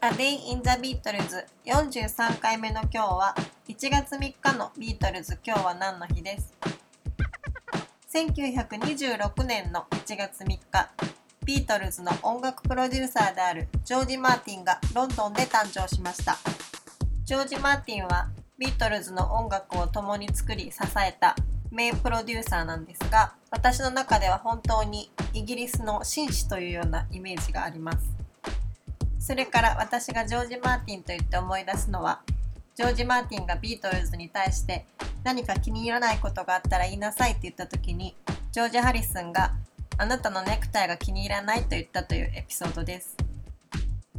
A Day in the Beatles 43回目の今日は1月3日のビートルズ。今日は何の日です？1926年の1月3日。ビートルズの音楽プロデューサーであるジョージ・マーティンがロンドンで誕生しました。ジョージ・マーティンはビートルズの音楽を共に作り支えた名プロデューサーなんですが私の中では本当にイギリスの紳士というようなイメージがあります。それから私がジョージ・マーティンと言って思い出すのはジョージ・マーティンがビートルズに対して何か気に入らないことがあったら言いなさいって言った時にジョージ・ハリスンがあなたのネクタイが気に入らないと言ったというエピソードです。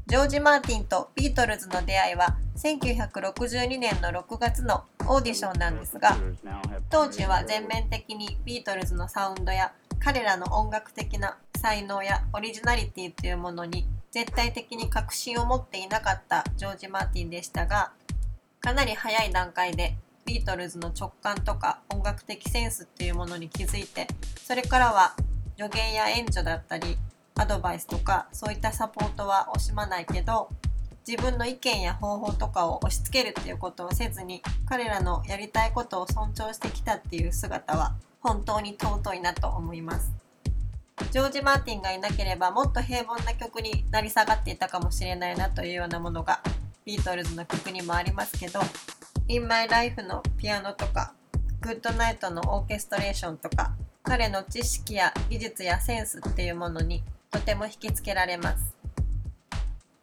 ジョージ・マーティンとビートルズの出会いは1962年の6月のオーディションなんですが当時は全面的にビートルズのサウンドや彼らの音楽的な才能やオリジナリティというものに絶対的に確信を持っていなかったジョージ・マーティンでしたがかなり早い段階でビートルズの直感とか音楽的センスっていうものに気づいてそれからは助言や援助だったりアドバイスとかそういったサポートは惜しまないけど自分の意見や方法とかを押し付けるっていうことをせずに彼らのやりたいことを尊重してきたっていう姿は本当に尊いなと思います。ジョージ・マーティンがいなければもっと平凡な曲になり下がっていたかもしれないなというようなものがビートルズの曲にもありますけど「In My Life」のピアノとか「グッドナイト」のオーケストレーションとか彼の知識や技術やセンスっていうものにとても引きつけられます。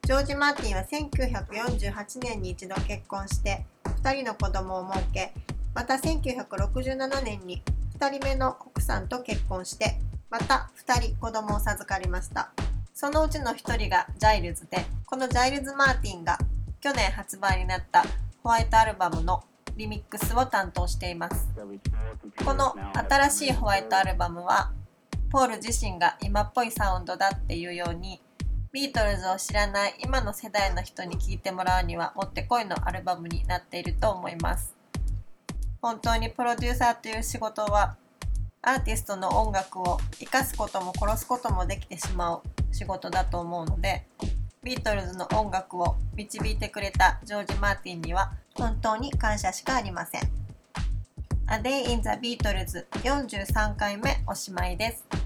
ジョージ・マーティンは1948年に一度結婚して2人の子供を設けまた1967年に2人目の奥さんと結婚してまた2人子供を授かりました。そのうちの1人がジャイルズでこのジャイルズ・マーティンが去年発売になったホワイトアルバムのリミックスを担当しています。この新しいホワイトアルバムはポール自身が今っぽいサウンドだっていうようにビートルズを知らない今の世代の人に聴いてもらうにはもってこいのアルバムになっていると思います。本当にプロデューサーという仕事はアーティストの音楽を生かすことも殺すこともできてしまう仕事だと思うのでビートルズの音楽を導いてくれたジョージ・マーティンには本当に感謝しかありません。A Day in the Beatles 43回目おしまいです。